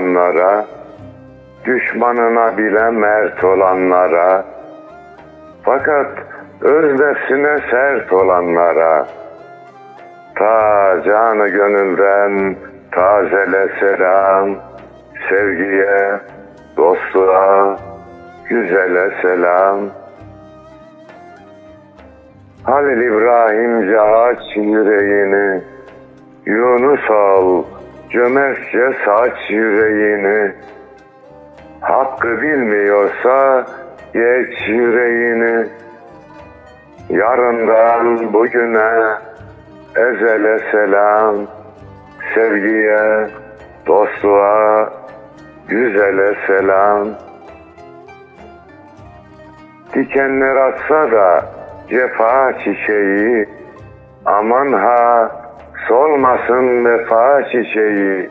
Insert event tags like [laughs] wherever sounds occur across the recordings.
olanlara Düşmanına bile mert olanlara Fakat öz nefsine sert olanlara Ta canı gönülden tazele selam Sevgiye, dostluğa, güzele selam. Halil İbrahimce aç yüreğini Yunus ol cömertçe saç yüreğini. Hakkı bilmiyorsa geç yüreğini. Yarından bugüne ezele selam. Sevgiye, dostluğa, güzele selam. Dikenler atsa da cefa çiçeği Aman ha solmasın vefa çiçeği.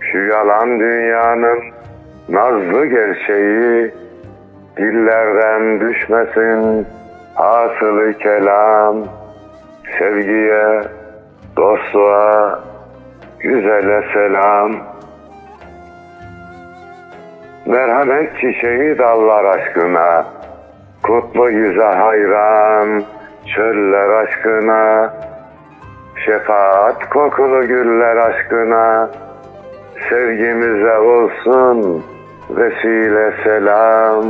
Şu yalan dünyanın nazlı gerçeği. Dillerden düşmesin hasılı kelam. Sevgiye, dostluğa, güzele selam. Merhamet çiçeği dallar aşkına. Kutlu yüze hayran çöller aşkına Şefaat kokulu güller aşkına Sevgimize olsun vesile selam.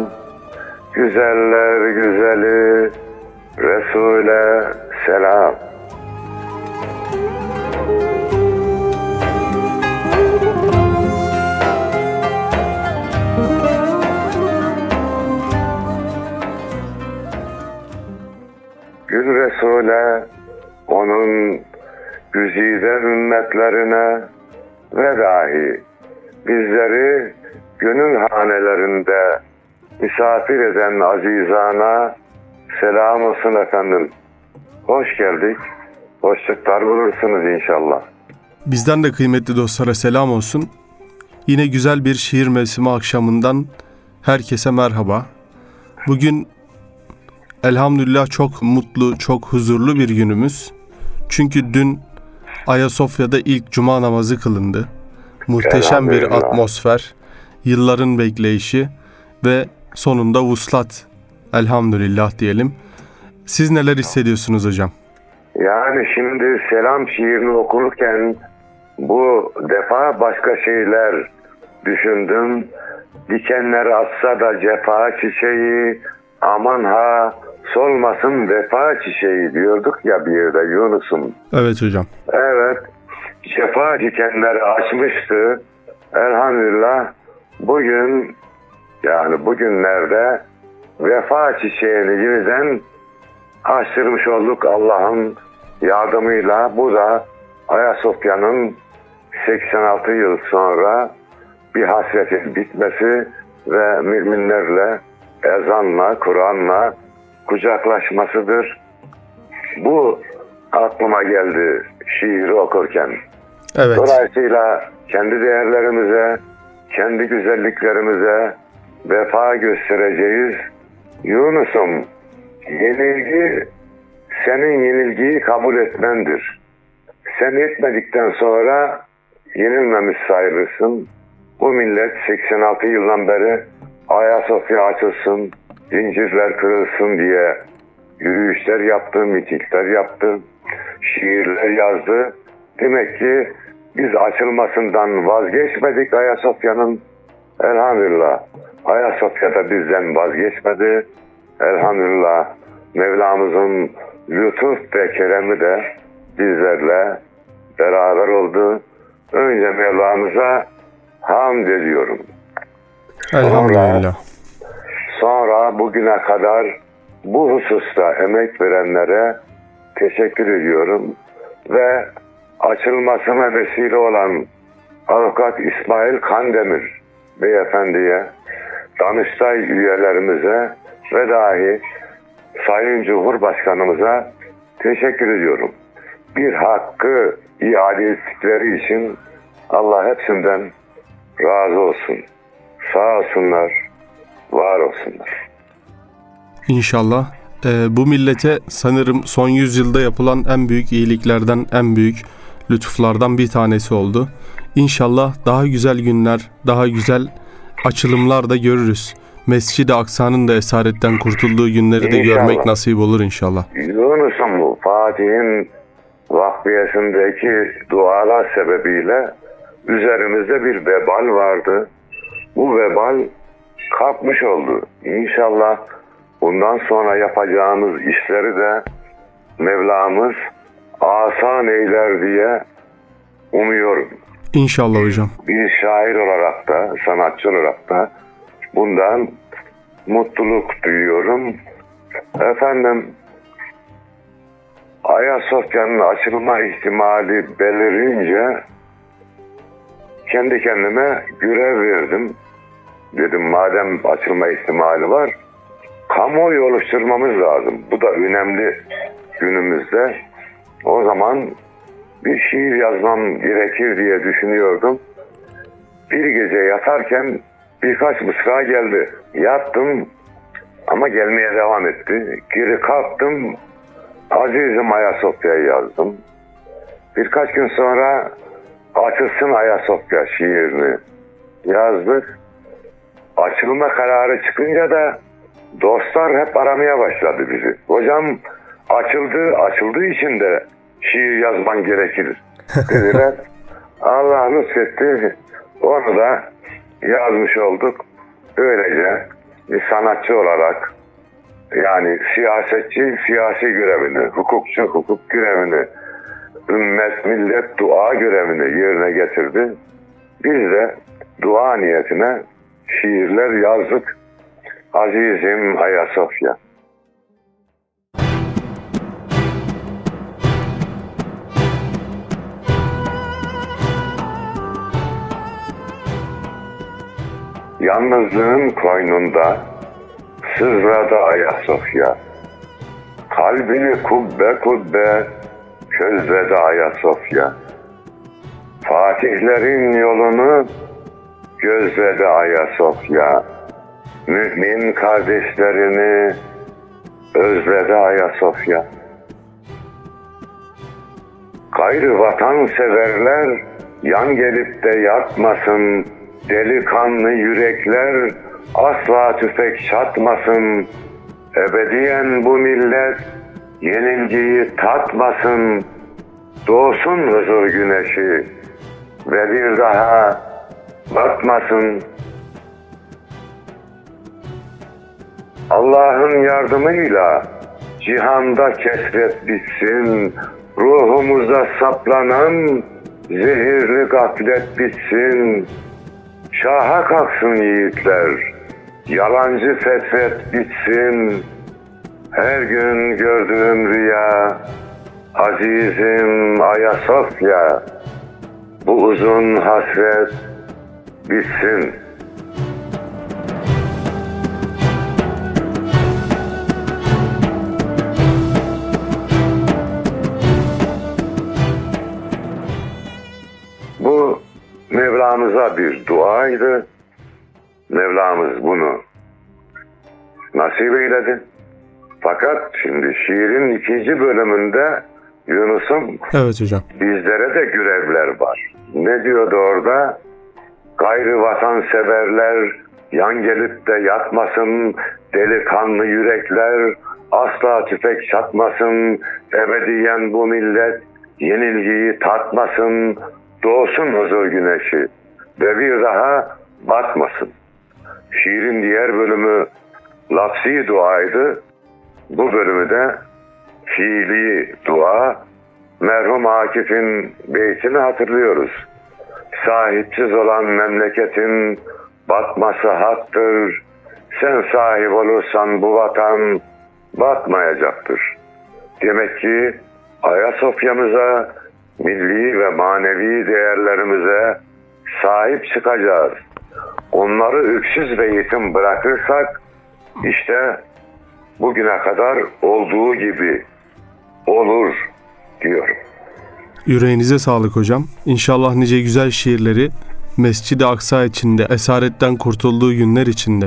Güzeller güzeli Resul'e selam. Gül Resul'e, onun güzide ümmetlerine ve dahi bizleri gönül hanelerinde misafir eden azizana selam olsun efendim. Hoş geldik. Hoşluklar bulursunuz inşallah. Bizden de kıymetli dostlara selam olsun. Yine güzel bir şiir mevsimi akşamından herkese merhaba. Bugün elhamdülillah çok mutlu, çok huzurlu bir günümüz. Çünkü dün Ayasofya'da ilk cuma namazı kılındı. Muhteşem bir atmosfer, yılların bekleyişi ve sonunda vuslat. Elhamdülillah diyelim. Siz neler hissediyorsunuz hocam? Yani şimdi selam şiirini okurken bu defa başka şeyler düşündüm. Dikenler atsa da cefa çiçeği, aman ha solmasın vefa çiçeği diyorduk ya bir yerde Yunus'um. Evet hocam. Evet, şefa dikenleri açmıştı. Elhamdülillah bugün yani bugünlerde vefa çiçeğini yeniden açtırmış olduk Allah'ın yardımıyla. Bu da Ayasofya'nın 86 yıl sonra bir hasretin bitmesi ve müminlerle ezanla, Kur'an'la kucaklaşmasıdır. Bu aklıma geldi şiiri okurken. Evet. Dolayısıyla kendi değerlerimize, kendi güzelliklerimize vefa göstereceğiz. Yunus'um, yenilgi senin yenilgiyi kabul etmendir. Sen etmedikten sonra yenilmemiş sayılırsın. Bu millet 86 yıldan beri Ayasofya açılsın, zincirler kırılsın diye yürüyüşler yaptı, mitingler yaptı, şiirler yazdı. Demek ki biz açılmasından vazgeçmedik Ayasofya'nın. Elhamdülillah. Ayasofya da bizden vazgeçmedi. Elhamdülillah. Mevlamızın lütuf ve keremi de bizlerle beraber oldu. Önce Mevlamıza hamd ediyorum. Elhamdülillah. Sonra bugüne kadar bu hususta emek verenlere teşekkür ediyorum ve açılmasına vesile olan Avukat İsmail Kandemir beyefendiye, Danıştay üyelerimize ve dahi Sayın Cumhurbaşkanımıza teşekkür ediyorum. Bir hakkı iade ettikleri için Allah hepsinden razı olsun. Sağ olsunlar, var olsunlar. İnşallah. Ee, bu millete sanırım son yüzyılda yapılan en büyük iyiliklerden, en büyük lütuflardan bir tanesi oldu. İnşallah daha güzel günler, daha güzel açılımlar da görürüz. Mescid-i Aksa'nın da esaretten kurtulduğu günleri de İnşallah. görmek nasip olur inşallah. Yunus'un bu Fatih'in vakfiyesindeki dualar sebebiyle üzerimizde bir vebal vardı. Bu vebal kalkmış oldu. İnşallah bundan sonra yapacağımız işleri de Mevlamız asan eyler diye umuyorum. İnşallah hocam. Bir şair olarak da, sanatçı olarak da bundan mutluluk duyuyorum. Efendim, Ayasofya'nın açılma ihtimali belirince kendi kendime görev verdim. Dedim madem açılma ihtimali var, kamuoyu oluşturmamız lazım. Bu da önemli günümüzde. O zaman bir şiir yazmam gerekir diye düşünüyordum. Bir gece yatarken birkaç mısra geldi. Yattım ama gelmeye devam etti. Geri kalktım. Azizim Ayasofya'yı yazdım. Birkaç gün sonra Açılsın Ayasofya şiirini yazdık. Açılma kararı çıkınca da dostlar hep aramaya başladı bizi. Hocam açıldı, açıldığı için de şiir yazman gerekir [laughs] dediler. Allah lütfetti. Onu da yazmış olduk. Böylece bir sanatçı olarak yani siyasetçi siyasi görevini, hukukçu hukuk görevini, ümmet millet dua görevini yerine getirdi. Biz de dua niyetine şiirler yazdık. Azizim Ayasofya. Yalnızlığın koynunda sızladı Ayasofya. Kalbini kubbe kubbe közledi Ayasofya. Fatihlerin yolunu gözledi Ayasofya. Mümin kardeşlerini özledi Ayasofya. Gayrı vatan severler yan gelip de yatmasın. Delikanlı yürekler asla tüfek çatmasın. Ebediyen bu millet yenilgiyi tatmasın. Doğsun huzur güneşi ve bir daha batmasın. Allah'ın yardımıyla cihanda kesret bitsin. Ruhumuza saplanan zehirli gaflet bitsin. Şaha kalksın yiğitler. Yalancı fetret bitsin. Her gün gördüğüm rüya azizim Ayasofya. Bu uzun hasret bitsin. Bu Mevlamıza bir duaydı. Mevlamız bunu nasip eyledi. Fakat şimdi şiirin ikinci bölümünde Yunus'un Evet hocam. bizlere de görevler var. Ne diyordu orada? Gayrı vatanseverler yan gelip de yatmasın, delikanlı yürekler asla tüfek çatmasın, ebediyen bu millet yenilgiyi tatmasın, doğsun huzur güneşi ve bir daha batmasın. Şiirin diğer bölümü lafsi duaydı. Bu bölümü de fiili dua. Merhum Akif'in beytini hatırlıyoruz. Sahipsiz olan memleketin batması haktır. Sen sahip olursan bu vatan batmayacaktır. Demek ki Ayasofya'mıza, milli ve manevi değerlerimize sahip çıkacağız. Onları öksüz ve yetim bırakırsak işte bugüne kadar olduğu gibi olur diyorum. Yüreğinize sağlık hocam. İnşallah nice güzel şiirleri Mescid-i Aksa içinde esaretten kurtulduğu günler içinde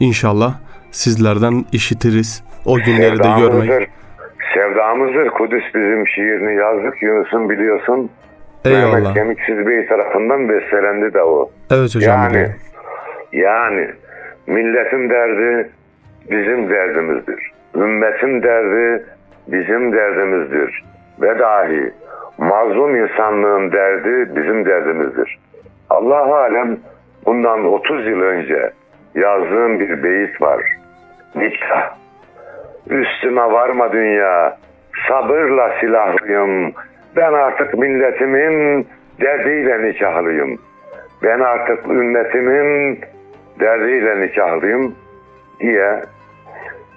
inşallah sizlerden işitiriz. O günleri de görmek. Sevdamızdır. Kudüs bizim şiirini yazdık. Yunus'un biliyorsun. Mehmet Eyvallah. Kemiksiz Bey tarafından bestelendi de o. Evet hocam. Yani biliyorum. yani milletin derdi bizim derdimizdir. Ümmetin derdi bizim derdimizdir. Ve dahi mazlum insanlığın derdi bizim derdimizdir. Allah alem bundan 30 yıl önce yazdığım bir beyit var. Nikah. Üstüme varma dünya, sabırla silahlıyım. Ben artık milletimin derdiyle nikahlıyım. Ben artık ümmetimin derdiyle nikahlıyım diye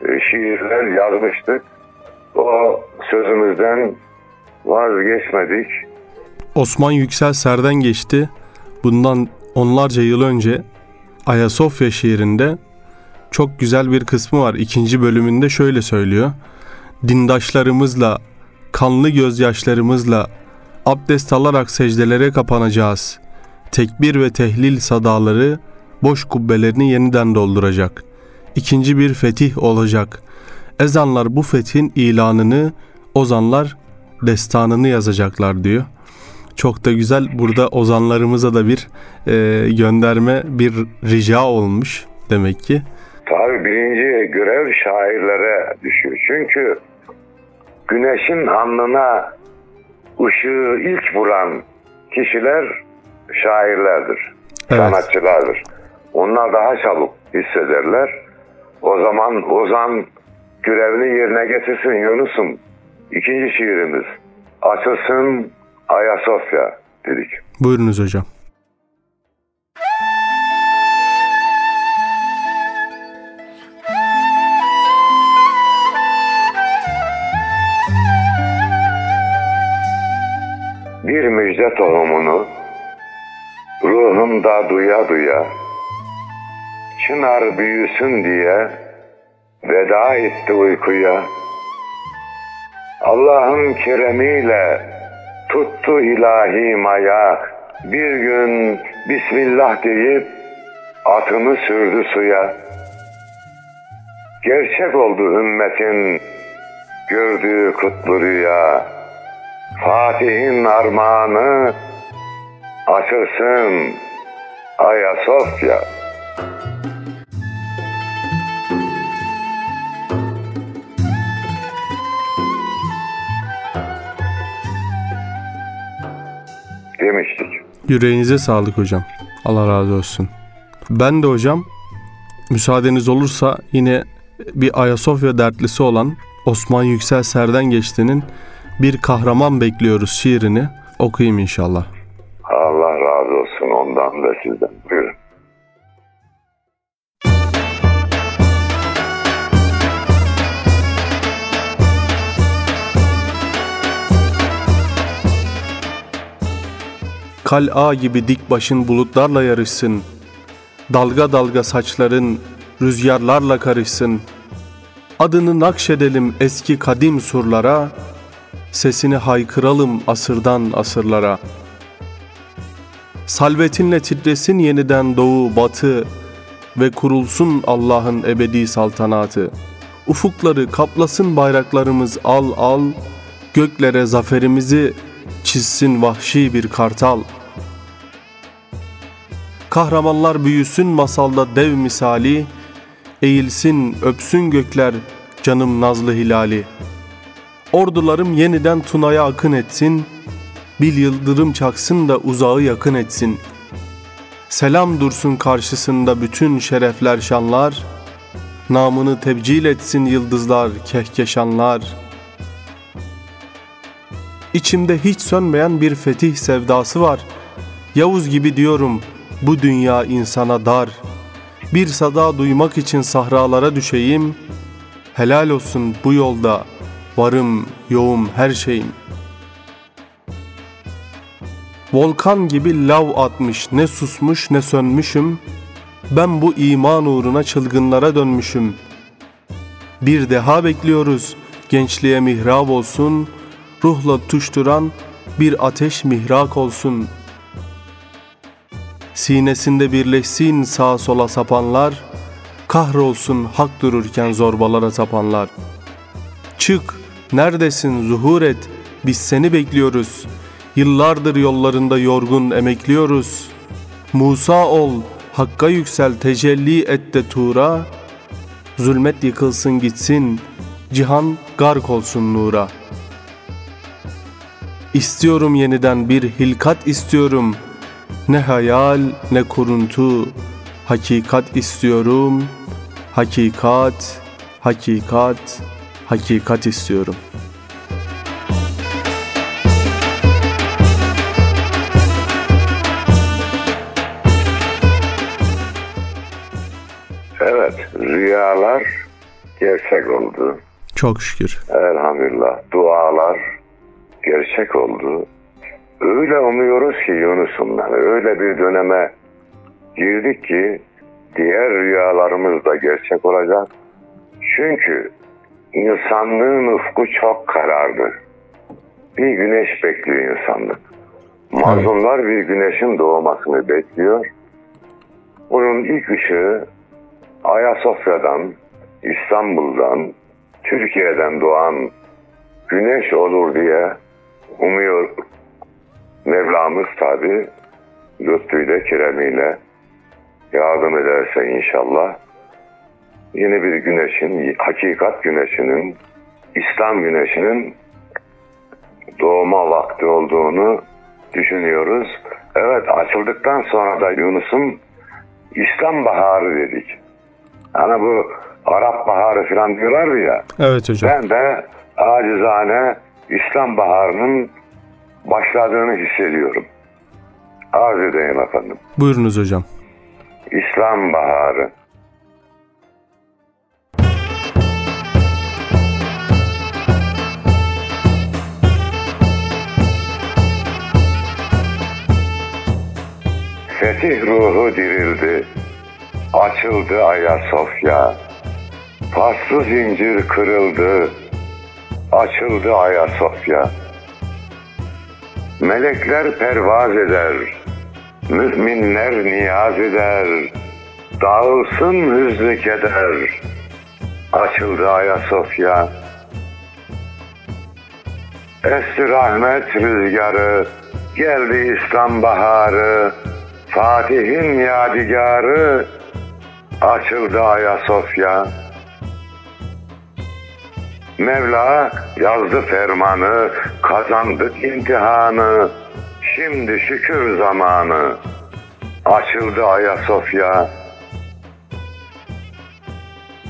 e, şiirler yazmıştık. O sözümüzden vazgeçmedik. Osman Yüksel Serden geçti. Bundan onlarca yıl önce Ayasofya şiirinde çok güzel bir kısmı var. İkinci bölümünde şöyle söylüyor. Dindaşlarımızla, kanlı gözyaşlarımızla abdest alarak secdelere kapanacağız. Tekbir ve tehlil sadaları boş kubbelerini yeniden dolduracak. İkinci bir fetih olacak. Ezanlar bu fethin ilanını, ozanlar destanını yazacaklar diyor. Çok da güzel. Burada ozanlarımıza da bir e, gönderme, bir rica olmuş demek ki. Tabi birinci görev şairlere düşüyor. Çünkü güneşin alnına ışığı ilk vuran kişiler şairlerdir, Evet. sanatçılardır. Onlar daha çabuk hissederler. O zaman Ozan görevini yerine getirsin Yunus'um. İkinci şiirimiz. Açılsın Ayasofya dedik. Buyurunuz hocam. Bir müjde tohumunu ruhumda duya duya çınar büyüsün diye veda etti uykuya. Allah'ın keremiyle tuttu ilahi maya. Bir gün Bismillah deyip atını sürdü suya. Gerçek oldu ümmetin gördüğü kutlu rüya. Fatih'in armağanı açılsın Ayasofya. Demiştik. Yüreğinize sağlık hocam. Allah razı olsun. Ben de hocam müsaadeniz olursa yine bir Ayasofya dertlisi olan Osman Yüksel Serden Geçti'nin bir kahraman bekliyoruz şiirini okuyayım inşallah. Allah razı olsun ondan da sizden. Buyurun. Kal'a gibi dik başın bulutlarla yarışsın. Dalga dalga saçların rüzgarlarla karışsın. Adını nakşedelim eski kadim surlara. Sesini haykıralım asırdan asırlara. Salvetinle titresin yeniden doğu batı ve kurulsun Allah'ın ebedi saltanatı. Ufukları kaplasın bayraklarımız al al, göklere zaferimizi çizsin vahşi bir kartal. Kahramanlar büyüsün masalda dev misali, eğilsin öpsün gökler canım nazlı hilali. Ordularım yeniden Tuna'ya akın etsin, bil yıldırım çaksın da uzağı yakın etsin. Selam dursun karşısında bütün şerefler şanlar, namını tebcil etsin yıldızlar kehkeşanlar.'' İçimde hiç sönmeyen bir fetih sevdası var. Yavuz gibi diyorum bu dünya insana dar. Bir sada duymak için sahralara düşeyim. Helal olsun bu yolda varım yoğum her şeyim. Volkan gibi lav atmış ne susmuş ne sönmüşüm. Ben bu iman uğruna çılgınlara dönmüşüm. Bir deha bekliyoruz gençliğe mihrab olsun.'' ruhla tuşturan bir ateş mihrak olsun. Sinesinde birleşsin sağa sola sapanlar, kahrolsun hak dururken zorbalara tapanlar. Çık, neredesin zuhur et, biz seni bekliyoruz. Yıllardır yollarında yorgun emekliyoruz. Musa ol, hakka yüksel tecelli et de tura. Zulmet yıkılsın gitsin, cihan gark olsun nura. İstiyorum yeniden bir hilkat istiyorum. Ne hayal ne kuruntu. Hakikat istiyorum. Hakikat, hakikat, hakikat istiyorum. Evet, rüyalar gerçek oldu. Çok şükür. Elhamdülillah. Dualar gerçek oldu. Öyle umuyoruz ki Yunus'umdan. Öyle bir döneme girdik ki diğer rüyalarımız da gerçek olacak. Çünkü insanlığın ufku çok karardı. Bir güneş bekliyor insanlık. Mazlumlar bir güneşin doğmasını bekliyor. Bunun ilk ışığı Ayasofya'dan, İstanbul'dan, Türkiye'den doğan güneş olur diye umuyor Mevlamız tabi lütfuyla, keremiyle yardım ederse inşallah yeni bir güneşin, hakikat güneşinin, İslam güneşinin doğma vakti olduğunu düşünüyoruz. Evet açıldıktan sonra da Yunus'un İslam baharı dedik. Hani bu Arap baharı falan diyorlar ya. Evet hocam. Ben de acizane İslam baharının başladığını hissediyorum. Arz edeyim efendim. Buyurunuz hocam. İslam baharı. Fetih ruhu dirildi, açıldı Ayasofya. Paslı zincir kırıldı, açıldı Ayasofya. Melekler pervaz eder, müminler niyaz eder. Dağılsın hüznü keder, açıldı Ayasofya. Esti rahmet rüzgarı, geldi İslam baharı. Fatih'in yadigarı, açıldı Ayasofya. Mevla yazdı fermanı, kazandık imtihanı. Şimdi şükür zamanı, açıldı Ayasofya.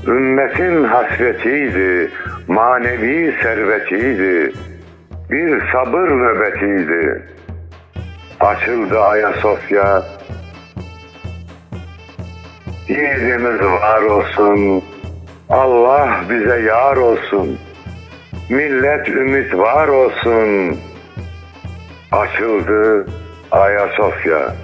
Ümmetin hasretiydi, manevi servetiydi. Bir sabır nöbetiydi. Açıldı Ayasofya. Yiğidimiz var olsun. Allah bize yar olsun. Millet ümit var olsun. Açıldı Ayasofya.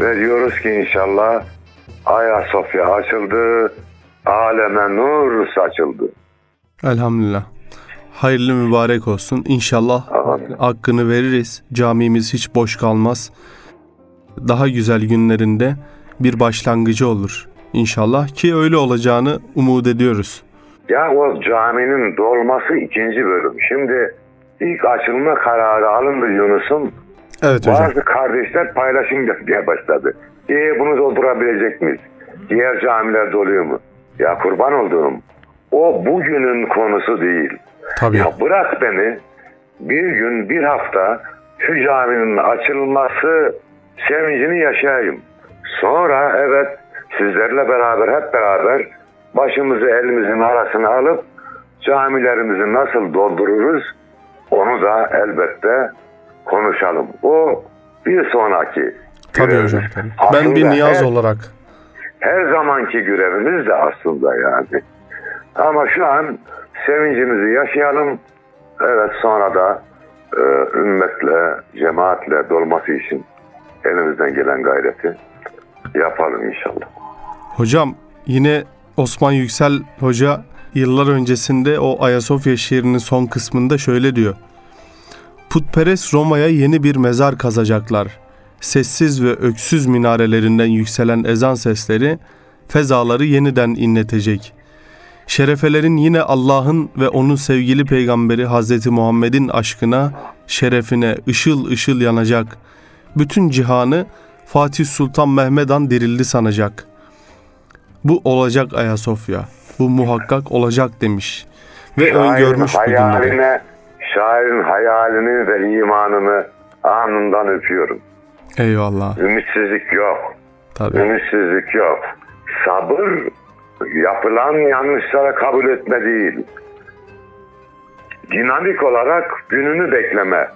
Ve diyoruz ki inşallah Ayasofya açıldı, aleme nur saçıldı. Elhamdülillah. Hayırlı mübarek olsun. İnşallah Amin. hakkını veririz. Camimiz hiç boş kalmaz. Daha güzel günlerinde bir başlangıcı olur. İnşallah ki öyle olacağını umut ediyoruz. Ya o caminin dolması ikinci bölüm. Şimdi ilk açılma kararı alındı Yunus'un. Evet hocam. Bazı kardeşler paylaşım yapmaya başladı. E bunu doldurabilecek miyiz? Diğer camiler doluyor mu? Ya kurban olduğum. O bugünün konusu değil. Tabii. Ya bırak beni bir gün bir hafta şu caminin açılması sevincini yaşayayım. Sonra evet sizlerle beraber hep beraber başımızı elimizin arasına alıp camilerimizi nasıl doldururuz onu da elbette konuşalım. O bir sonraki Tabii görevimiz. hocam. Tabii. Ben bir niyaz her- olarak. her zamanki görevimiz de aslında yani. Ama şu an sevincimizi yaşayalım. Evet sonra da e, ümmetle, cemaatle dolması için elimizden gelen gayreti yapalım inşallah. Hocam yine Osman Yüksel Hoca yıllar öncesinde o Ayasofya şiirinin son kısmında şöyle diyor. Putperest Roma'ya yeni bir mezar kazacaklar. Sessiz ve öksüz minarelerinden yükselen ezan sesleri fezaları yeniden inletecek. Şerefelerin yine Allah'ın ve onun sevgili peygamberi Hazreti Muhammed'in aşkına, şerefine ışıl ışıl yanacak. Bütün cihanı Fatih Sultan Mehmed Han dirildi sanacak. Bu olacak Ayasofya. Bu muhakkak olacak demiş. Ve öngörmüş bu günleri. hayaline, şairin hayalini ve imanını anından öpüyorum. Eyvallah. Ümitsizlik yok. Tabii. Ümitsizlik yok. Sabır yapılan yanlışlara kabul etme değil. Dinamik olarak gününü bekleme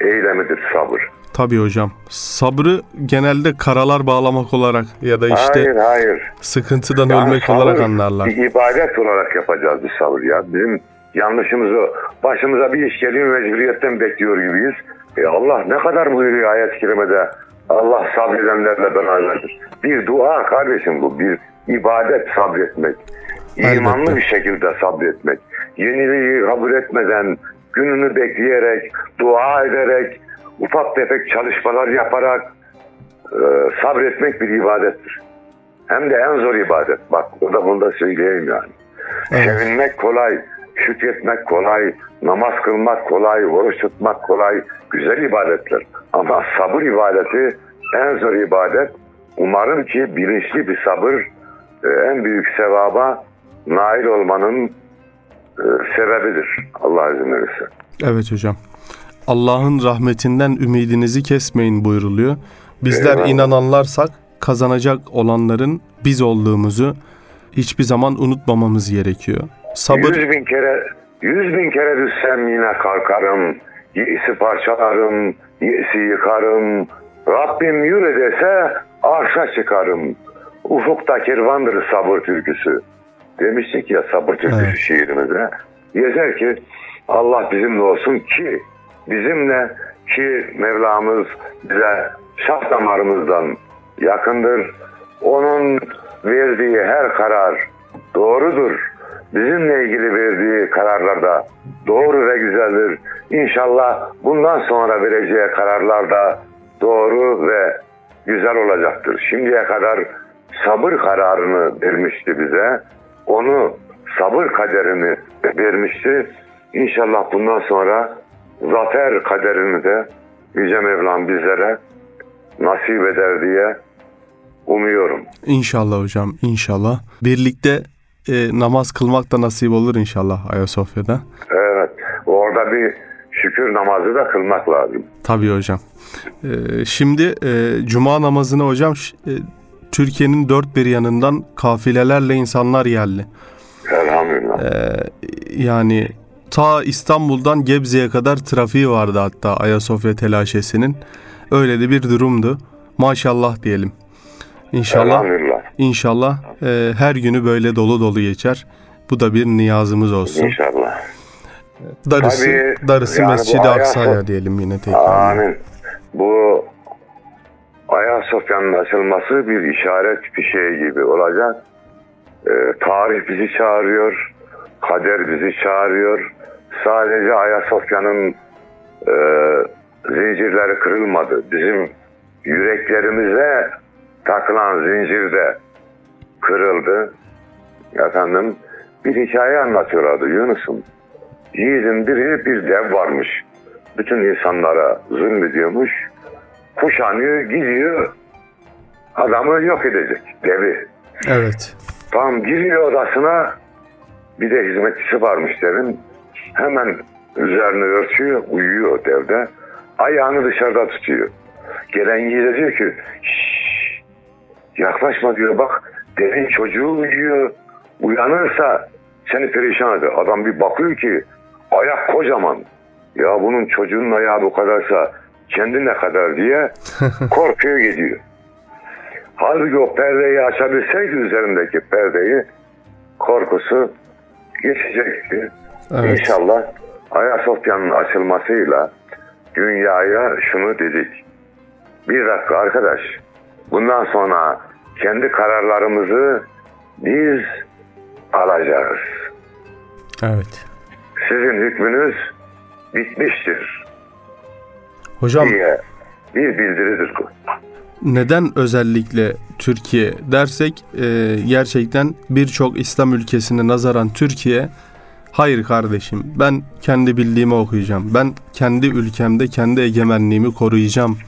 eylemidir sabır. Tabii hocam. Sabrı genelde karalar bağlamak olarak ya da işte hayır hayır. sıkıntıdan Yani ölmek sabır olarak anlarlar. Bir ibadet olarak yapacağız bir sabır ya. Bizim yanlışımızı başımıza bir iş geliyor mecburiyetten bekliyor gibiyiz. E Allah ne kadar buyuruyor ayet-i kerimede Allah sabredenlerle beraberdir. Bir dua kardeşim bu. Bir ibadet sabretmek. İmanlı Elbette. bir şekilde sabretmek. Yeniliği kabul etmeden gününü bekleyerek, dua ederek, ufak tefek çalışmalar yaparak e, sabretmek bir ibadettir. Hem de en zor ibadet. Bak o da bunu da söyleyeyim yani. Evet. Sevinmek kolay, şükretmek kolay, namaz kılmak kolay, oruç tutmak kolay. Güzel ibadetler. Ama sabır ibadeti en zor ibadet. Umarım ki bilinçli bir sabır en büyük sevaba nail olmanın e, sebebidir. Allah izin verirse. Evet hocam. Allah'ın rahmetinden ümidinizi kesmeyin buyruluyor. Bizler Eyvallah. inananlarsak kazanacak olanların biz olduğumuzu hiçbir zaman unutmamamız gerekiyor. Sabır Yüz bin kere, yüz bin kere düşsem yine kalkarım. Yisi parçalarım, yisi yıkarım. Rabbim yürü dese arşa çıkarım. Ufukta kervandır sabır türküsü. Demiştik ya sabır türküsü Evet. şiirimizde. Yeter ki Allah bizimle olsun ki bizimle ki Mevlamız bize şah damarımızdan yakındır. Onun verdiği her karar doğrudur. Bizimle ilgili verdiği kararlar da doğru ve güzeldir. İnşallah bundan sonra vereceği kararlar da doğru ve güzel olacaktır. Şimdiye kadar sabır kararını vermişti bize. Onu sabır kaderini vermişti. İnşallah bundan sonra zafer kaderini de Yüce Mevlam bizlere nasip eder diye umuyorum. inşallah hocam inşallah. Birlikte e, namaz kılmak da nasip olur inşallah Ayasofya'da. Evet. Orada bir şükür namazı da kılmak lazım. Tabii hocam. E, şimdi e, cuma namazına hocam e, Türkiye'nin dört bir yanından kafilelerle insanlar geldi. Elhamdülillah. Yani ta İstanbul'dan Gebze'ye kadar trafiği vardı hatta Ayasofya telaşesinin. Öyle de bir durumdu. Maşallah diyelim. İnşallah inşallah e, her günü böyle dolu dolu geçer. Bu da bir niyazımız olsun. İnşallah. Darısı, Tabii, darısı yani Mescid-i Aksa'ya diyelim yine tekrar. Amin. Bu Ayasofya'nın açılması bir işaret bir şey gibi olacak. Ee, tarih bizi çağırıyor. Kader bizi çağırıyor. Sadece Ayasofya'nın e, zincirleri kırılmadı. Bizim yüreklerimize takılan zincir de kırıldı. Efendim bir hikaye anlatıyorlardı Yunus'um. Yiğidin biri bir dev varmış. Bütün insanlara zulmediyormuş. Kuşanıyor, gidiyor. Adamı yok edecek, devi. Evet. Tam giriyor odasına bir de hizmetçisi varmış devin. Hemen üzerini örtüyor, uyuyor devde. Ayağını dışarıda tutuyor. Gelen yiğide diyor ki "Şşş, yaklaşma diyor bak devin çocuğu uyuyor. Uyanırsa seni perişan eder. Adam bir bakıyor ki ayak kocaman. Ya bunun çocuğunun ayağı bu kadarsa kendi ne kadar diye [laughs] korkuyor gidiyor. Halbuki o perdeyi açabilseydi üzerindeki perdeyi korkusu geçecekti. Evet. İnşallah Ayasofya'nın açılmasıyla dünyaya şunu dedik. Bir dakika arkadaş. Bundan sonra kendi kararlarımızı biz alacağız. Evet. Sizin hükmünüz bitmiştir Hocam bir bildiridir bu. neden özellikle Türkiye dersek e, gerçekten birçok İslam ülkesine nazaran Türkiye hayır kardeşim ben kendi bildiğimi okuyacağım. Ben kendi ülkemde kendi egemenliğimi koruyacağım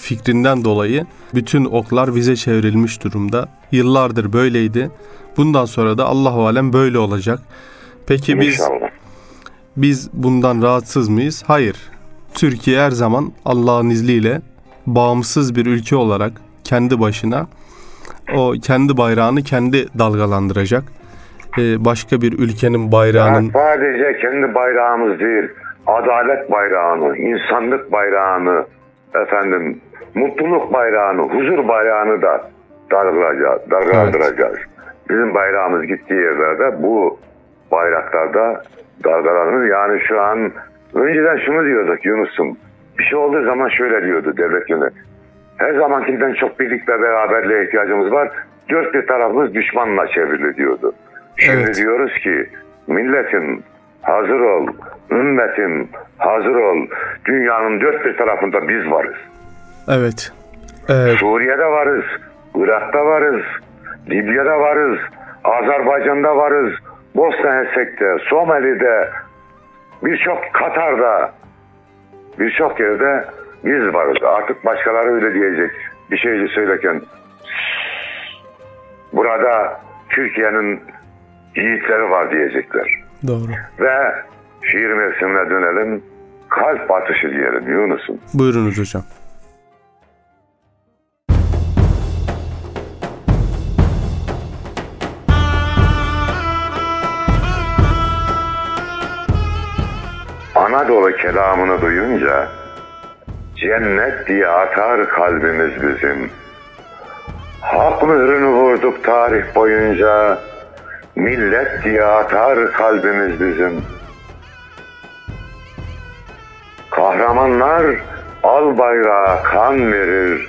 fikrinden dolayı bütün oklar bize çevrilmiş durumda. Yıllardır böyleydi. Bundan sonra da Allahu alem böyle olacak. Peki biz İnşallah. biz bundan rahatsız mıyız? Hayır. Türkiye her zaman Allah'ın izniyle bağımsız bir ülke olarak kendi başına o kendi bayrağını kendi dalgalandıracak. Ee, başka bir ülkenin bayrağının Ya sadece kendi bayrağımız değil, adalet bayrağını, insanlık bayrağını, efendim mutluluk bayrağını, huzur bayrağını da dalgalayacağız, dalgalandıracağız. Bizim bayrağımız gittiği yerlerde bu bayraklarda dalgalanır. Yani şu an önceden şunu diyorduk Yunus'um. Bir şey olduğu zaman şöyle diyordu devlet yönetimi. Her zamankinden çok birlik ve beraberliğe ihtiyacımız var. Dört bir tarafımız düşmanla çevrili diyordu. Şimdi Evet. diyoruz ki milletin hazır ol, ümmetin hazır ol. Dünyanın dört bir tarafında biz varız. evet. Ee, Suriye'de varız, Irak'ta varız, Libya'da varız, Azerbaycan'da varız, Bosna Hersek'te, Somali'de, birçok Katar'da, birçok yerde biz varız. Artık başkaları öyle diyecek bir şey söylerken. Burada Türkiye'nin yiğitleri var diyecekler. doğru. Ve şiir mevsimine dönelim. Kalp atışı diyelim Yunus'um. Buyurunuz hocam. Kelamını duyunca cennet diye atar kalbimiz bizim. Hak mührünü vurduk tarih boyunca millet diye atar kalbimiz bizim. Kahramanlar al bayrağa kan verir,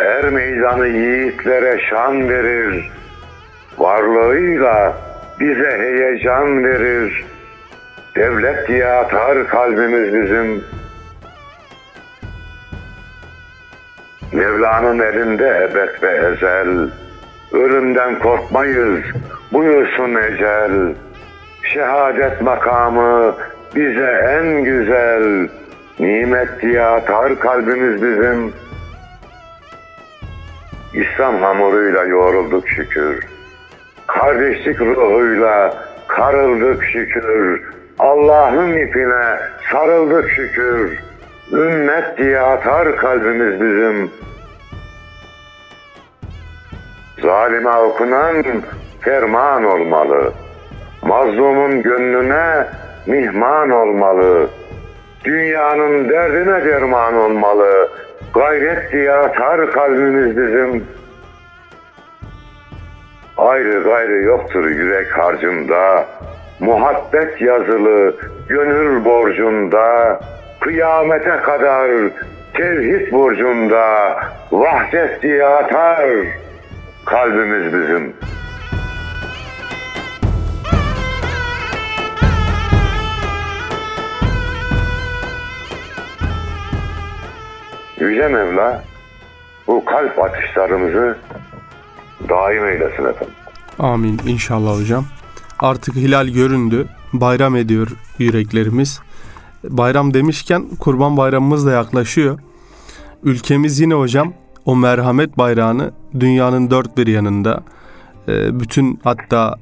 er meydanı yiğitlere şan verir. Varlığıyla bize heyecan verir. Devlet diye atar kalbimiz bizim. Mevla'nın elinde ebed ve ezel. Ölümden korkmayız, buyursun ecel. Şehadet makamı bize en güzel. Nimet diye atar kalbimiz bizim. İslam hamuruyla yoğrulduk şükür. Kardeşlik ruhuyla karıldık şükür. Allah'ın ipine sarıldık şükür. Ümmet diye atar kalbimiz bizim. Zalime okunan ferman olmalı. Mazlumun gönlüne mihman olmalı. Dünyanın derdine derman olmalı. Gayret diye atar kalbimiz bizim. Ayrı gayrı yoktur yürek harcında. Muhabbet yazılı gönül borcunda. Kıyamete kadar tevhid burcunda. Vahdet diye atar kalbimiz bizim. Yüce Mevla bu kalp atışlarımızı daim eylesin efendim. Amin inşallah hocam. Artık hilal göründü. Bayram ediyor yüreklerimiz. Bayram demişken Kurban Bayramımız da yaklaşıyor. Ülkemiz yine hocam o merhamet bayrağını dünyanın dört bir yanında e, bütün hatta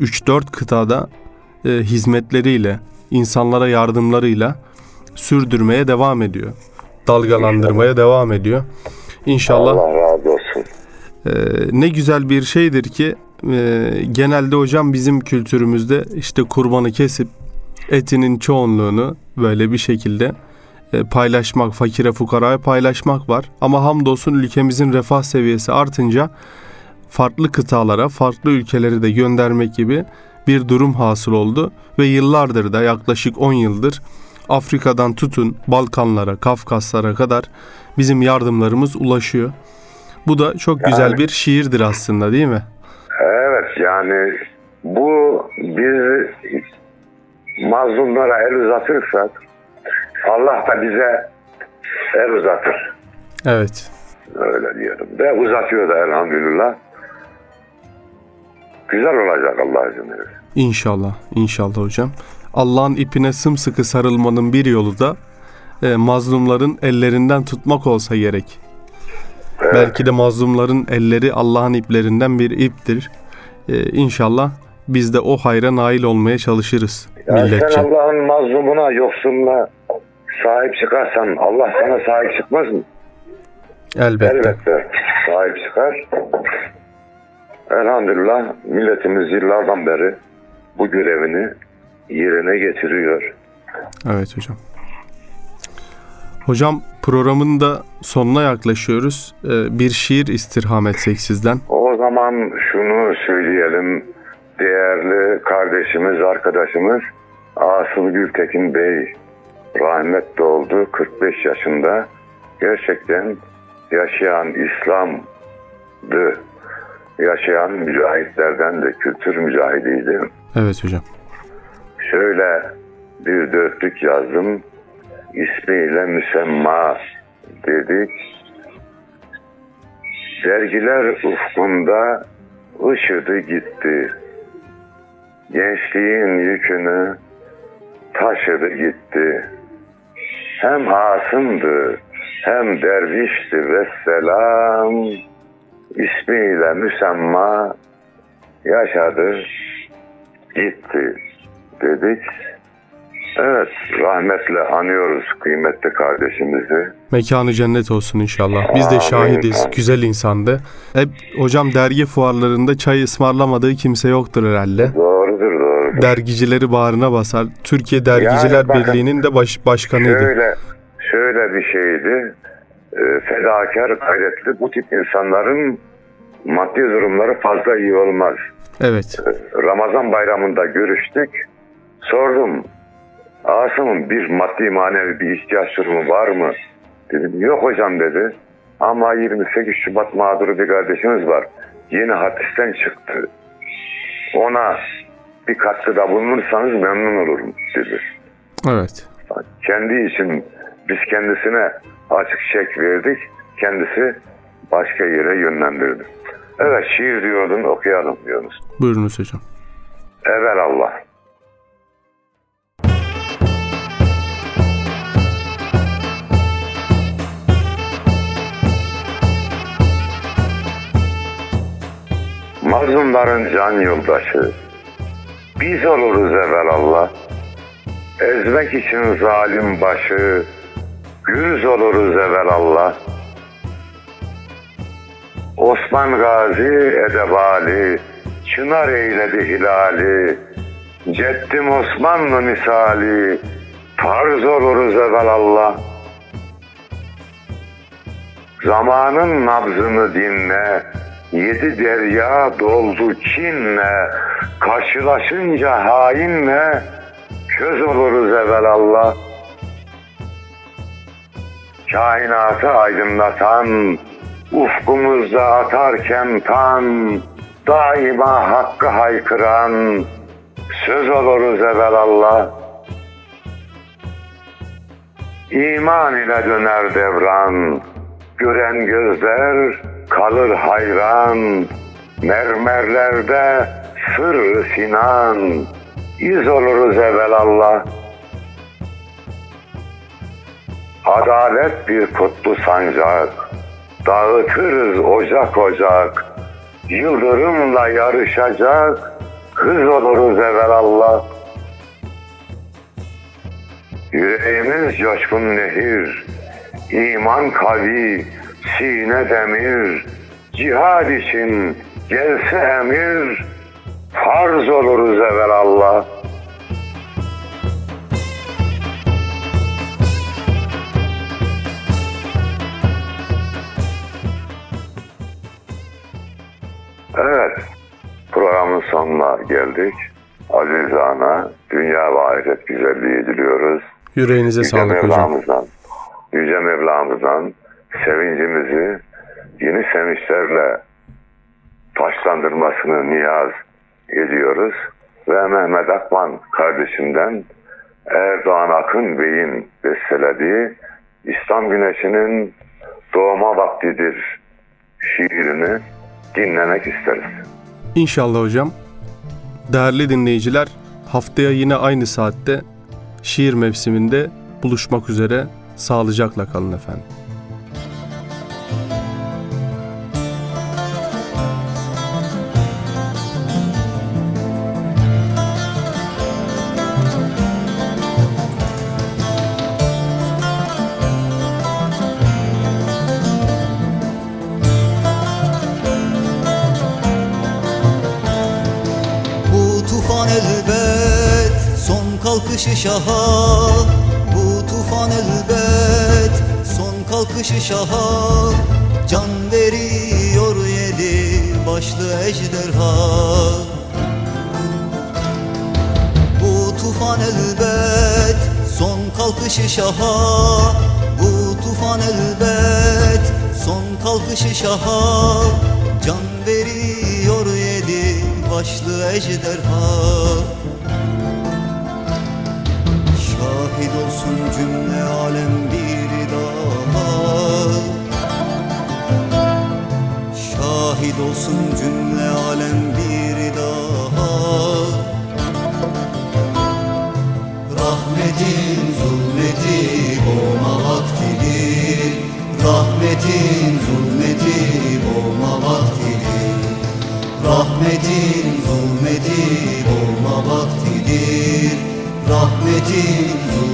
3-4 kıtada e, hizmetleriyle, insanlara yardımlarıyla sürdürmeye devam ediyor. Dalgalandırmaya devam ediyor. İnşallah Allah razı olsun. ee, ne güzel bir şeydir ki e, genelde hocam bizim kültürümüzde işte kurbanı kesip etinin çoğunluğunu böyle bir şekilde e, paylaşmak, fakire fukaraya paylaşmak var. Ama hamdolsun ülkemizin refah seviyesi artınca farklı kıtalara, farklı ülkeleri de göndermek gibi bir durum hasıl oldu ve yıllardır da yaklaşık 10 yıldır Afrika'dan tutun Balkanlara, Kafkaslara kadar bizim yardımlarımız ulaşıyor. Bu da çok güzel bir şiirdir aslında değil mi? Evet yani bu biz mazlumlara el uzatırsak Allah da bize el uzatır. Evet. Öyle diyelim. Ve uzatıyor da elhamdülillah. Güzel olacak Allah izin verir. İnşallah. İnşallah hocam. Allah'ın ipine sımsıkı sarılmanın bir yolu da e, mazlumların ellerinden tutmak olsa gerek. Evet. Belki de mazlumların elleri Allah'ın iplerinden bir iptir. E, inşallah biz de o hayra nail olmaya çalışırız Yani milletçe. sen Allah'ın mazlumuna, yoksuluna sahip çıkarsan Allah sana sahip çıkmaz mı? Elbette. Elbette sahip çıkar. Elhamdülillah milletimiz yıllardan beri bu görevini yerine getiriyor. Evet hocam. Hocam programın da sonuna yaklaşıyoruz. E, bir şiir istirham etsek sizden. O zaman şunu söyleyelim. Değerli kardeşimiz, arkadaşımız Asıl Gültekin Bey rahmetli oldu. 45 yaşında. Gerçekten yaşayan İslam'dı. Yaşayan mücahitlerden de kültür mücahidiydi. Evet hocam. Şöyle bir dörtlük yazdım. İsmiyle müsemma dedik. Dergiler ufkunda ışıdı gitti. Gençliğin yükünü taşıdı gitti. Hem hasımdı hem dervişti ve selam. İsmiyle müsemma yaşadı gitti dedik. Evet, rahmetle anıyoruz kıymetli kardeşimizi. Mekanı cennet olsun inşallah. Biz de şahidiz. Güzel insandı. Hep hocam dergi fuarlarında çay ısmarlamadığı kimse yoktur herhalde. Doğrudur, doğrudur. Dergicileri bağrına basar. Türkiye Dergiciler Yani bakın, Birliği'nin de baş, başkanıydı. Şöyle, şöyle bir şeydi. e, fedakar, gayretli bu tip insanların maddi durumları fazla iyi olmaz. Evet. Ramazan bayramında görüştük. Sordum. Asım'ın bir maddi manevi bir ihtiyaç durumu var mı? Dedim yok hocam dedi. Ama 28 Şubat mağduru bir kardeşimiz var. Yeni hapisten çıktı. Ona bir katkıda bulunursanız memnun olurum dedi. Evet. Kendi için biz kendisine açık çek verdik. Kendisi başka yere yönlendirdi. Evet şiir diyordun okuyalım diyoruz. Buyurunuz hocam. Evvel Allah. Mazlumların can yoldaşı. Biz oluruz evvel Allah. Ezmek için zalim başı. Gürüz oluruz evvel Allah. Osman Gazi edebali, çınar eyledi hilali, Ceddim Osmanlı misali, farz oluruz evvel Allah. Zamanın nabzını dinle, yedi derya doldu kinle, karşılaşınca hainle, köz oluruz evvel Allah. Kainatı aydınlatan, ufkumuzda atarken tan, daima hakkı haykıran, söz oluruz evvel Allah. İman ile döner devran, gören gözler kalır hayran, mermerlerde sır sinan, iz oluruz evvel Allah. Adalet bir kutlu sancak, dağıtırız ocak ocak, yıldırımla yarışacak, hız oluruz evvel Allah. Yüreğimiz coşkun nehir, iman kavi, sine demir, cihad için gelse emir, farz oluruz evvel Allah. Evet, programın sonuna geldik. Aziz Ana, dünya ve ahiret güzelliği diliyoruz. Yüreğinize Yüce sağlık hocam. Mevlamızdan, Yüce Mevlamızdan sevincimizi yeni sevinçlerle taşlandırmasını niyaz ediyoruz. Ve Mehmet Akman kardeşimden Erdoğan Akın Bey'in bestelediği İslam Güneşi'nin doğma vaktidir şiirini dinlemek isteriz. İnşallah hocam. Değerli dinleyiciler, haftaya yine aynı saatte şiir mevsiminde buluşmak üzere sağlıcakla kalın efendim. Kalkışı şaha Bu tufan elbet. Son kalkışı şaha Can veriyor yedi başlı ejderha. Bu tufan elbet son kalkışı şaha. Bu tufan elbet son kalkışı şaha. Can veriyor yedi başlı ejderha Rahmetin zulmeti boğma vaktidir Rahmetin zulmeti boğma vaktidir Rahmetin zulmeti boğma vaktidir Rahmetin zulmeti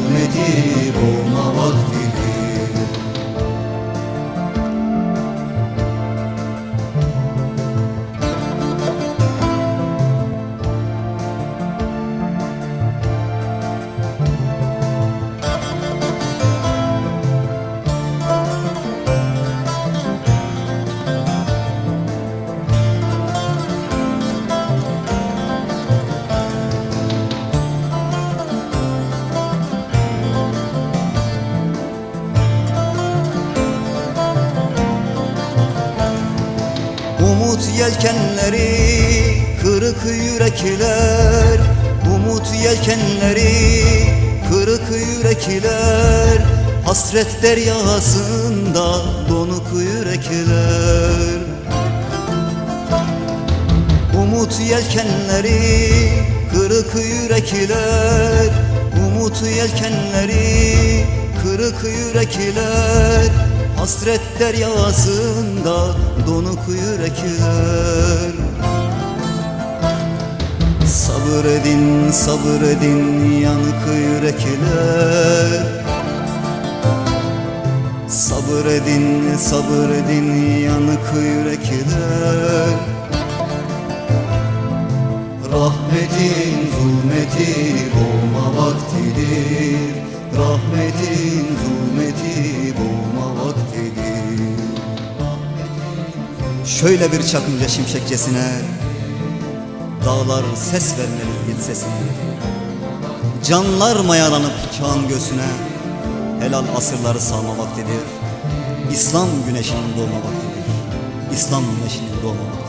kırık yürekler Umut yelkenleri kırık yürekler Hasret deryasında donuk yürekler Sabır edin, sabır edin yanık yürekler Sabır edin, sabır edin yanık yürekler Rahmetin zulmeti boğma vaktidir. Rahmetin zulmeti boğma vaktidir. Şöyle bir çakınca şimşekçesine Dağlar ses vermeli yiğit sesine. Canlar mayalanıp çağın göğsüne Helal asırları salma vaktidir. İslam güneşinin doğma vaktidir. İslam güneşinin doğma vaktidir